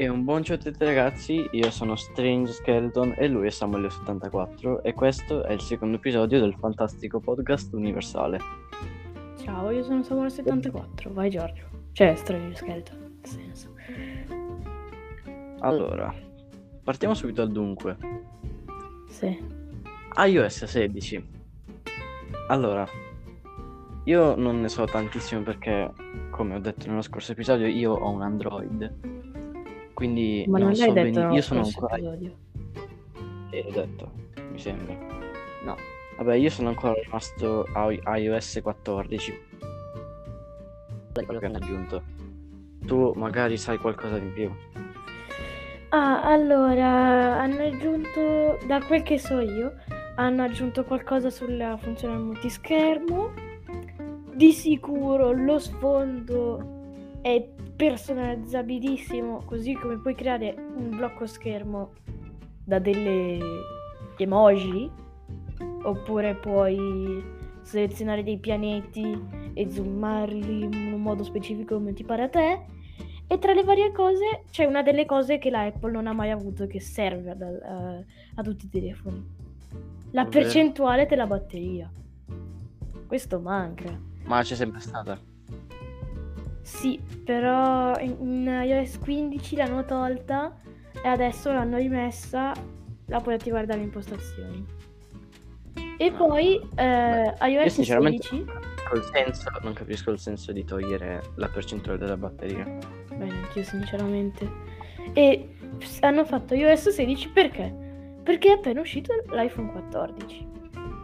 E un buon ciao a tutti ragazzi, io sono Strange Skeleton e lui è Samuel74 e questo è il secondo episodio del fantastico podcast universale. Ciao, io sono Samuel74, vai Giorgio. Cioè, Strange Skeleton, nel senso. Allora, partiamo subito al dunque. Sì. iOS 16. Allora, io non ne so tantissimo perché, come ho detto nello scorso episodio, io ho un Android quindi Ma non, non l'hai so detto nello Io sono ancora. episodio. Eh, l'ho detto, mi sembra. No. Vabbè, io sono ancora rimasto a iOS 14. Quello che hanno aggiunto. Tu magari sai qualcosa di più. Ah, allora, hanno aggiunto, da quel che so io, hanno aggiunto qualcosa sulla funzione multischermo. Di sicuro lo sfondo è personalizzabilissimo, così come puoi creare un blocco schermo da delle emoji, oppure puoi selezionare dei pianeti e zoomarli in un modo specifico come ti pare a te. E tra le varie cose c'è una delle cose che la Apple non ha mai avuto che serve ad- a, a tutti i telefoni. La Ovvero? percentuale della batteria. Questo manca. Ma c'è sempre stata. Sì, però in, in iOS 15 l'hanno tolta e adesso l'hanno rimessa, la puoi attivare dalle impostazioni. E Ah. poi eh, Io iOS sinceramente 16, col senso, non capisco il senso di togliere la percentuale della batteria. bene, anch'io sinceramente, e hanno fatto iOS 16 perché? Perché è appena uscito l'iPhone 14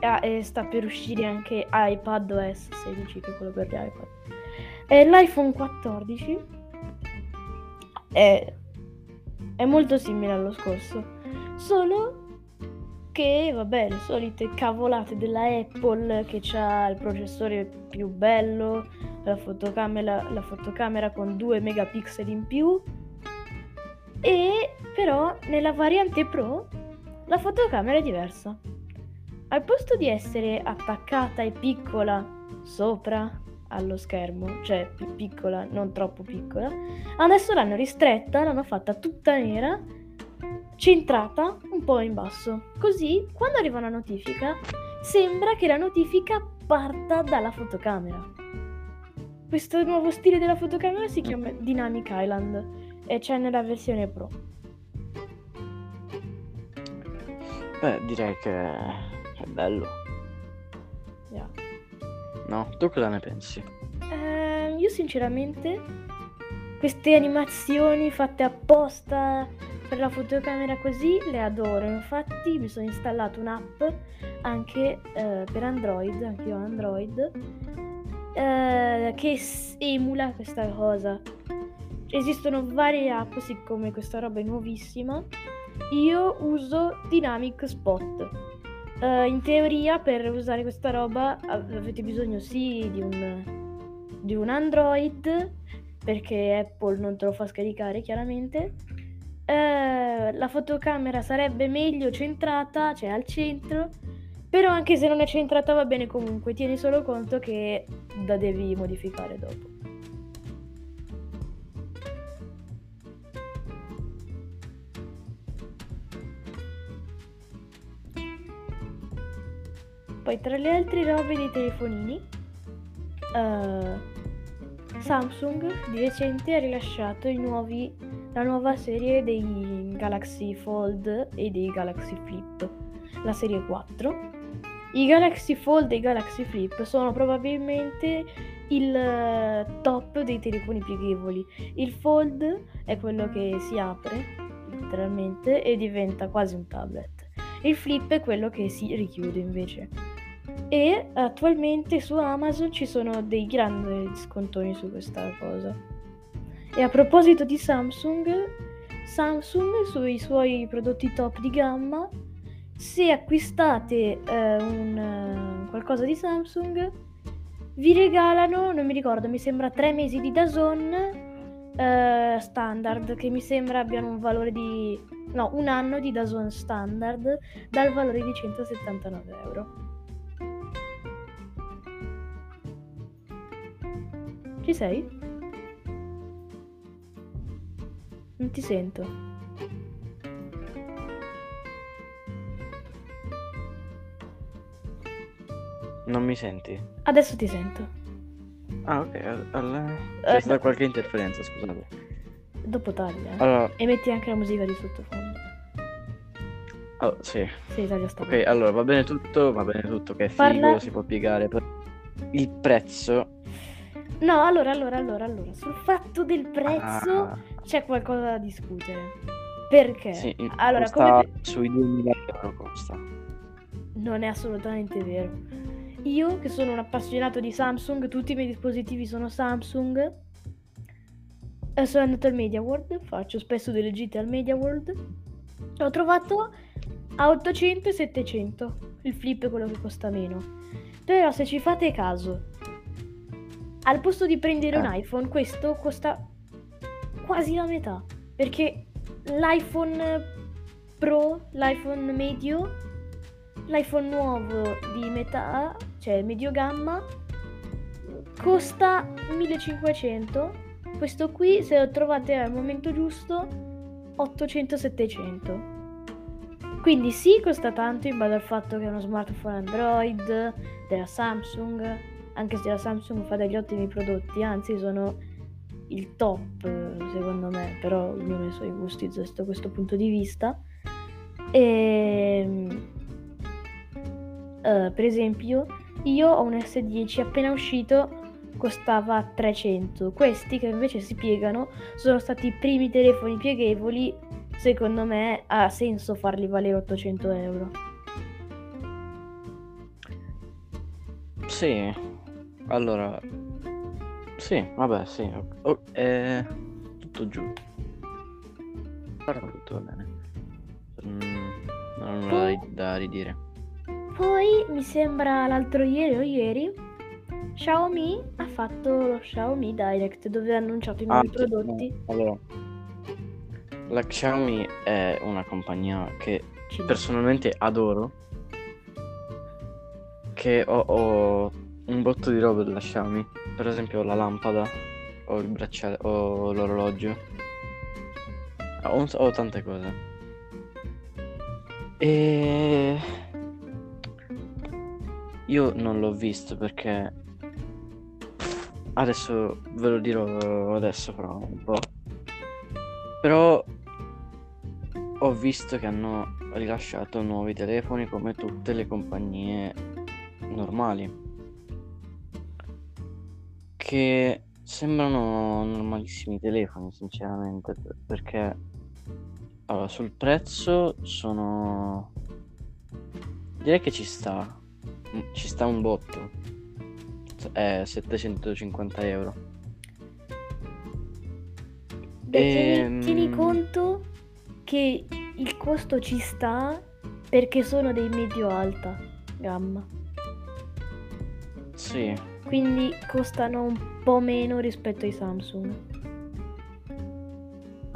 Ah, e sta per uscire anche iPadOS 16, che è quello per gli iPad. E l'iPhone 14 è, è molto simile allo scorso, solo che, vabbè, le solite cavolate della Apple che ha il processore più bello, la fotocamera, la fotocamera con 2 megapixel in più e però nella variante Pro la fotocamera è diversa. Al posto di essere attaccata e piccola sopra allo schermo, cioè più piccola, non troppo piccola, adesso l'hanno ristretta, l'hanno fatta tutta nera, centrata un po' in basso. Così, quando arriva una notifica, sembra che la notifica parta dalla fotocamera. Questo nuovo stile della fotocamera si chiama Dynamic Island e c'è nella versione Pro. Beh, direi che è bello, Yeah. No? Tu cosa ne pensi? Ehm, io sinceramente queste animazioni fatte apposta per la fotocamera così le adoro. Infatti mi sono installato un'app anche eh, per Android, anche io ho Android, eh, che emula questa cosa. Esistono varie app, siccome questa roba è nuovissima. Io uso Dynamic Spot. Eh, in teoria, per usare questa roba av- avete bisogno sì di un, di un Android, perché Apple non te lo fa scaricare chiaramente. Eh, la fotocamera sarebbe meglio centrata, cioè al centro, però anche se non è centrata va bene comunque, tieni solo conto che la devi modificare dopo. Poi tra le altre robe dei telefonini, eh, Samsung di recente ha rilasciato nuovi, la nuova serie dei Galaxy Fold e dei Galaxy Flip, la serie 4. I Galaxy Fold e i Galaxy Flip sono probabilmente il eh, top dei telefoni pieghevoli. Il Fold è quello che si apre letteralmente e diventa quasi un tablet. Il Flip è quello che si richiude invece. E attualmente su Amazon ci sono dei grandi scontoni su questa cosa. E a proposito di Samsung, Samsung sui suoi prodotti top di gamma, se acquistate eh, un, eh, qualcosa di Samsung, vi regalano, non mi ricordo, mi sembra tre mesi di Dazon eh, standard, che mi sembra abbiano un valore di... no, un anno di Dazon standard dal valore di 179 euro. Ci sei? Non ti sento. Non mi senti? Adesso ti sento. Ah, ok. al- al- C'è Eh, stata no. qualche interferenza, scusate. Dopo taglia. eh. Allora, E metti anche la musica di sottofondo. oh, sì. Sì, taglia sta Ok, allora va bene tutto, va bene tutto che è figo, Parla- si può piegare. però Il prezzo. No, allora, allora, allora, allora. Sul fatto del prezzo ah, c'è qualcosa da discutere. Perché? sì, allora, come sui 2000 euro costa. Non è assolutamente vero. Io, che sono un appassionato di Samsung, tutti i miei dispositivi sono Samsung. E sono andato al Media World, faccio spesso delle gite al Media World. L'ho trovato a 800 e 700. Il flip è quello che costa meno. Però se ci fate caso, al posto di prendere un Eh. iPhone, questo costa quasi la metà. Perché l'iPhone Pro, l'iPhone medio, l'iPhone nuovo di metà, cioè medio gamma, costa 1500. Questo qui, se lo trovate al momento giusto, 800-700. Quindi sì, costa tanto in base al fatto che è uno smartphone Android della Samsung, anche se la Samsung fa degli ottimi prodotti, anzi sono il top secondo me, però ognuno ha i suoi gusti da questo punto di vista. E, eh, per esempio, io ho un S10 appena uscito costava 300. Questi che invece si piegano sono stati i primi telefoni pieghevoli. Secondo me ha senso farli valere 800 euro. Sì, allora, sì, vabbè, sì, o- o- è tutto giù. Guarda, tutto va bene. Mm, non ho nulla da, ri- da ridire. Poi mi sembra l'altro ieri o ieri Xiaomi ha fatto lo Xiaomi Direct dove ha annunciato i nuovi Ah, sì, prodotti. no, allora, la Xiaomi è una compagnia che personalmente adoro. Che ho, ho un botto di roba della Xiaomi. Per esempio la lampada, o il bracciale, o l'orologio. Ho, un- ho tante cose. E io non l'ho visto perché adesso ve lo dirò adesso fra un po'. Però ho visto che hanno rilasciato nuovi telefoni come tutte le compagnie normali. Che sembrano normalissimi telefoni, sinceramente, per- perché allora, sul prezzo sono direi che ci sta. Mm, Ci sta un botto. È 750 euro. Beh, tieni, Ehm. tieni conto che il costo ci sta perché sono dei medio-alta gamma. Sì, Quindi costano un po' meno rispetto ai Samsung.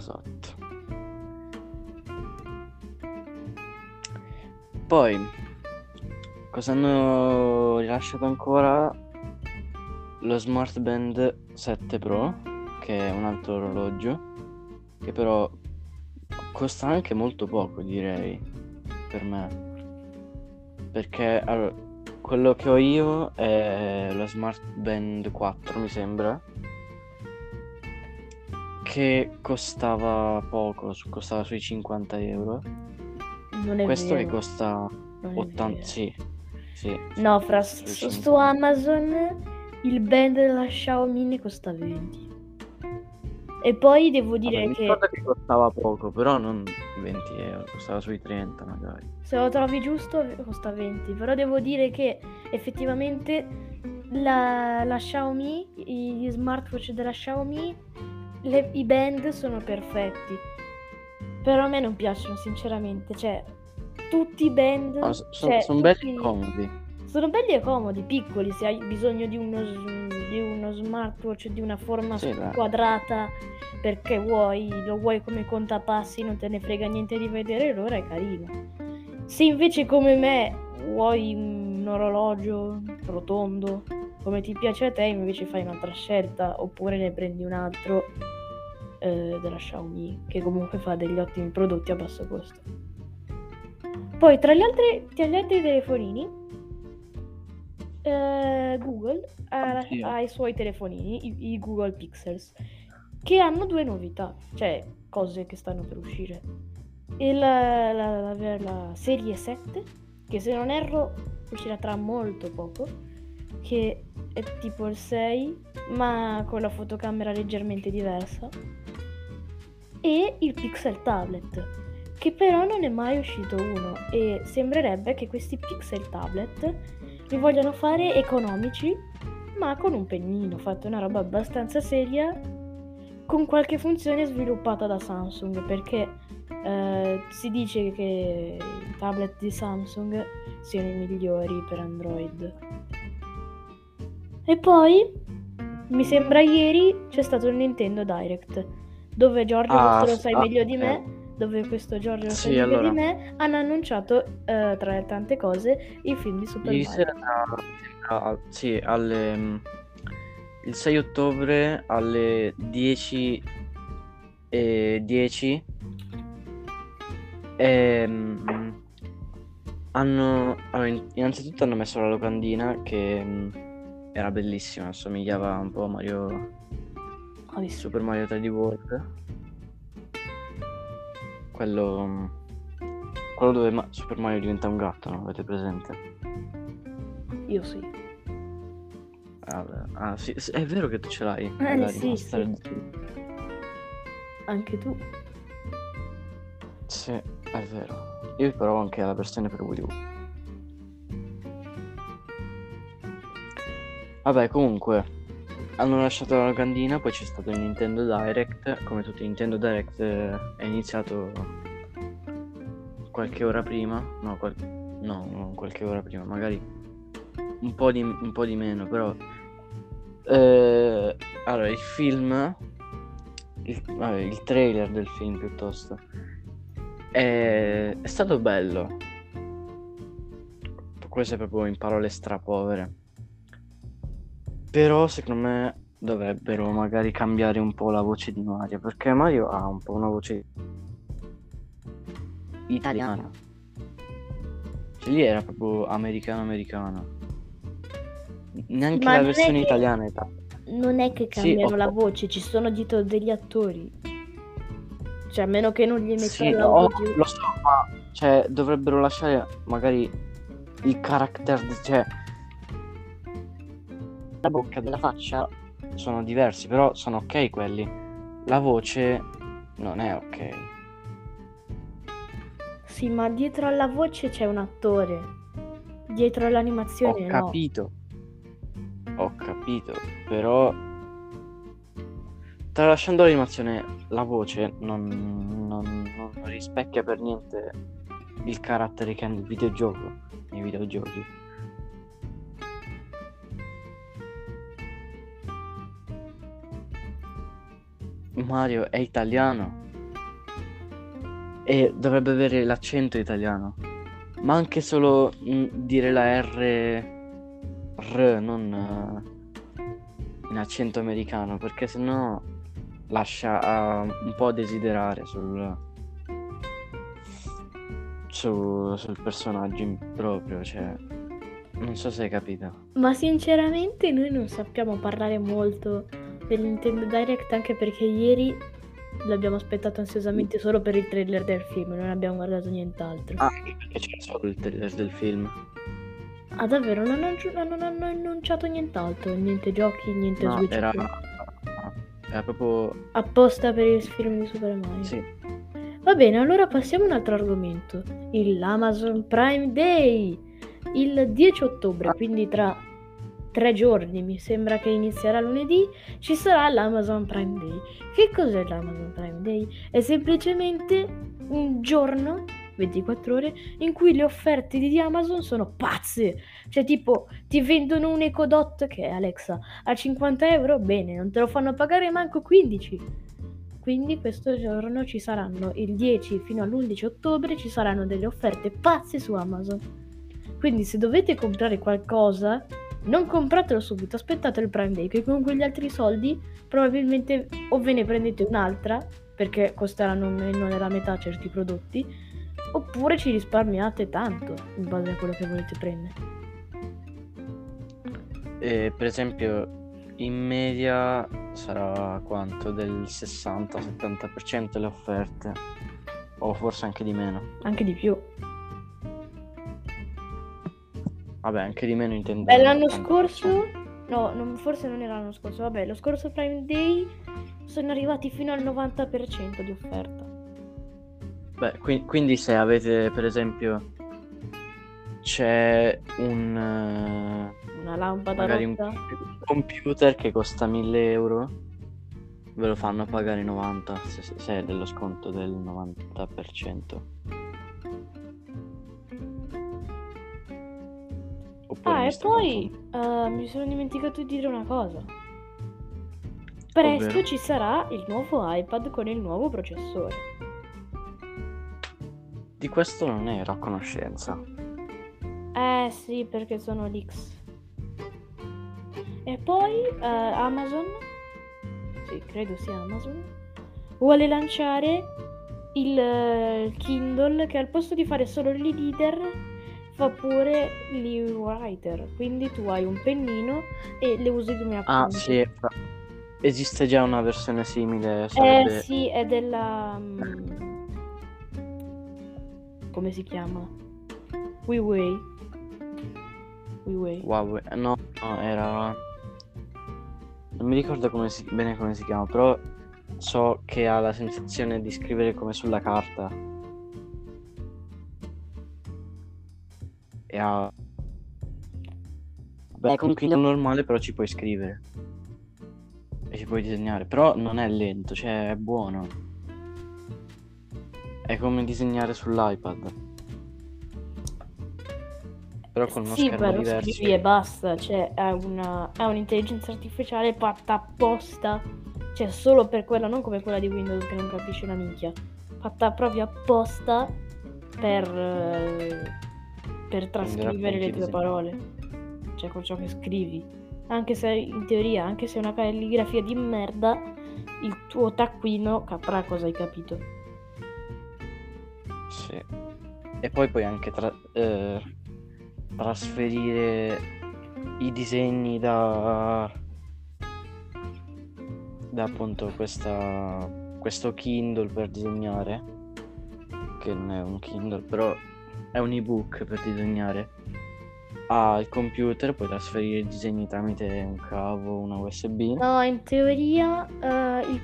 esatto. Poi, cosa hanno rilasciato ancora? Lo Smart Band 7 Pro, che è un altro orologio, che però costa anche molto poco, direi, per me. Perché allora, quello che ho io è lo Smart Band 4, mi sembra, che costava poco, costava sui 50 euro. Non è Questo che costa non è 80, vero. sì, sì. No, fra su, su 50. Amazon il band della Xiaomi ne costa 20. E poi devo Vabbè, dire mi che che costava poco, però non 20 euro, costava sui 30 magari. se lo trovi giusto costa 20. Però devo dire che effettivamente la, la Xiaomi, gli smartwatch della Xiaomi, le- i band sono perfetti. Però a me non piacciono sinceramente. Cioè, tutti i band... No, so- so- cioè, sono belli tutti- e comodi. Sono belli e comodi, piccoli, se hai bisogno di uno, di uno smartwatch di una forma Sì, quadrata perché vuoi, lo vuoi come contapassi, non te ne frega niente di vedere l'ora, è carino. Se invece come me vuoi un orologio rotondo, come ti piace a te, invece fai un'altra scelta, oppure ne prendi un altro eh, della Xiaomi, che comunque fa degli ottimi prodotti a basso costo. Poi tra gli altri, tra gli altri telefonini, eh, Google ha, ha i suoi telefonini, i, i Google Pixels, che hanno due novità, cioè cose che stanno per uscire. Il, la, la- la- la serie 7, che se non erro uscirà tra molto poco, che è tipo il 6, ma con la fotocamera leggermente diversa, e il Pixel Tablet, che però non è mai uscito uno e sembrerebbe che questi Pixel Tablet li vogliano fare economici, ma con un pennino, fatto una roba abbastanza seria, con qualche funzione sviluppata da Samsung, perché eh, si dice che i tablet di Samsung siano i migliori per Android. E poi, mi sembra ieri, c'è stato il Nintendo Direct, dove Giorgio, Ah, lo sai ah, meglio di me, dove questo Giorgio Sì, allora. di me, hanno annunciato, eh, tra le tante cose, il film di Super Ieri Mario. sera, ah, sì, alle, mm, il 6 ottobre alle 10 e 10 ehm, hanno, allora, innanzitutto hanno messo la locandina che mm, era bellissima, assomigliava un po' a Mario. Super Mario 3D World. Quello, quello dove Ma- Super Mario diventa un gatto, no? Avete presente? Io sì. Ah, beh, ah, sì, sì, è vero che tu ce l'hai. Eh, la sì, remastered. Anche tu. Sì, è vero. Io però ho anche la versione per Wii U. Vabbè, comunque, hanno lasciato la locandina, poi c'è stato il Nintendo Direct. Come tutti i Nintendo Direct eh, è iniziato qualche ora prima. No, qual- no, non qualche ora prima, magari un po' di, un po' di meno, però... eh, allora, il film, il, vabbè, il trailer del film piuttosto, è, è stato bello. Queste proprio in parole strapovere. Però secondo me dovrebbero magari cambiare un po' la voce di Mario, perché Mario ha un po' una voce italiana. Cioè lì era proprio americano-americano. Neanche Ma la non è versione che- italiana è italiana. Non è che Sì, cambiano ho- la voce, ci sono dietro degli attori. Cioè, a meno che non gli mettano Sì, la no, voce. lo so, ma cioè, dovrebbero lasciare magari il character, di- cioè la bocca della faccia sono diversi, però sono ok quelli. La voce non è ok. Sì, ma dietro alla voce c'è un attore. Dietro Ho all'animazione no. capito. Ho capito, però tralasciando l'animazione, la voce non, non- non rispecchia per niente il carattere che ha nel videogioco, nei videogiochi. Mario è italiano e dovrebbe avere l'accento italiano, ma anche solo mm, dire la R, R non eh, in accento americano, perché sennò lascia ah, un po' a desiderare sul, su- sul personaggio proprio, cioè non so se hai capito. Ma sinceramente noi non sappiamo parlare molto del Nintendo Direct anche perché ieri l'abbiamo aspettato ansiosamente solo per il trailer del film, non abbiamo guardato nient'altro. Ah, perché c'è solo il trailer del film. Ah, davvero? Non, hanno- non hanno annunciato nient'altro? Niente giochi, niente No, Switch? era, era proprio... Apposta per il film di Super Mario. Sì, Va bene, allora passiamo a un altro argomento. Il Amazon Prime Day. Il 10 ottobre, quindi tra tre giorni, mi sembra che inizierà lunedì, ci sarà l'Amazon Prime Day. Che cos'è l'Amazon Prime Day? È semplicemente un giorno, 24 ore, in cui le offerte di Amazon sono pazze. Cioè, tipo, ti vendono un Echo Dot che è Alexa a 50 euro, bene, non te lo fanno pagare manco 15. Quindi questo giorno ci saranno il 10 fino all'11 ottobre ci saranno delle offerte pazze su Amazon. Quindi se dovete comprare qualcosa Non compratelo subito, aspettate il Prime Day, che con quegli altri soldi probabilmente o ve ne prendete un'altra, perché costeranno meno della metà certi prodotti, oppure ci risparmiate tanto in base a quello che volete prendere. E, per esempio, in media sarà quanto? Del 60-70% le offerte, o forse anche di meno. Anche di più. Vabbè, anche di meno intendo. Beh, l'anno scorso, no, non- forse non era l'anno scorso, vabbè, lo scorso Prime Day sono arrivati fino al 90% di offerta. Beh, qui- quindi se avete, per esempio, c'è un... eh, Una lampada magari un rotta. computer che costa 1000 euro, ve lo fanno pagare 90, se, se è dello sconto del 90%. Ah, e poi eh, mi sono dimenticato di dire una cosa. Presto Ovvero? ci sarà il nuovo iPad con il nuovo processore. Di questo non ero a conoscenza. Eh sì, perché sono leaks. E poi eh, Amazon, sì, credo sia Amazon, vuole lanciare il eh, Kindle che al posto di fare solo l'e-reader fa pure l'e-writer. Quindi tu hai un pennino e le usi come Ah, appunti. sì, fra- esiste già una versione simile, Eh sarebbe... sì, è della... mm, come si chiama? WeWay. WeWay. Wow, eh, no, no, era... Non mi ricordo come si- bene come si chiama, però so che ha la sensazione di scrivere come sulla carta. E ha... Beh, con Kindle normale però ci puoi scrivere. E ci puoi disegnare, però non è lento, cioè è buono. È come disegnare sull'iPad. Però con uno Sì, schermo diverso. scrivi e basta, cioè è, una, è un'intelligenza artificiale fatta apposta, cioè solo per quella, non come quella di Windows che non capisce una minchia, fatta proprio apposta per, eh, per trascrivere le tue parole, cioè con ciò che scrivi. Anche se in teoria, anche se è una calligrafia di merda, il tuo taccuino caprà cosa hai capito. Sì. E poi puoi anche tra- eh, trasferire i disegni da, da appunto questa, questo Kindle per disegnare, che non è un Kindle, però è un ebook per disegnare. Al computer puoi trasferire i disegni tramite un cavo, una USB. No, in teoria il-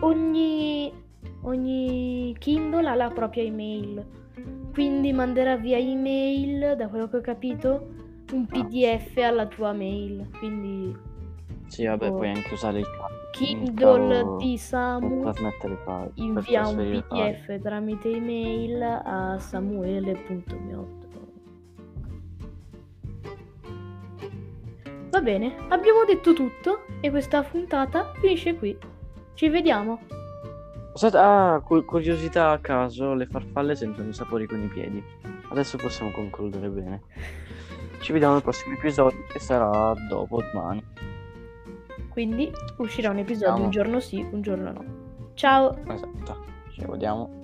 ogni, ogni Kindle ha la propria email, quindi manderà via email, da quello che ho capito, un. PDF alla tua mail. Quindi Sì, vabbè, Oh. puoi anche usare il Kindle di Samu per invia un. PDF tramite email a samuele.meotto. Va bene, abbiamo detto tutto e questa puntata finisce qui. Ci vediamo. Ah, cu- curiosità a caso, le farfalle sentono i sapori con i piedi. Adesso possiamo concludere bene. Ci vediamo al prossimo episodio che sarà dopo domani. Quindi uscirà un episodio Ciao. un giorno sì, un giorno no. Ciao! Esatto, ci vediamo.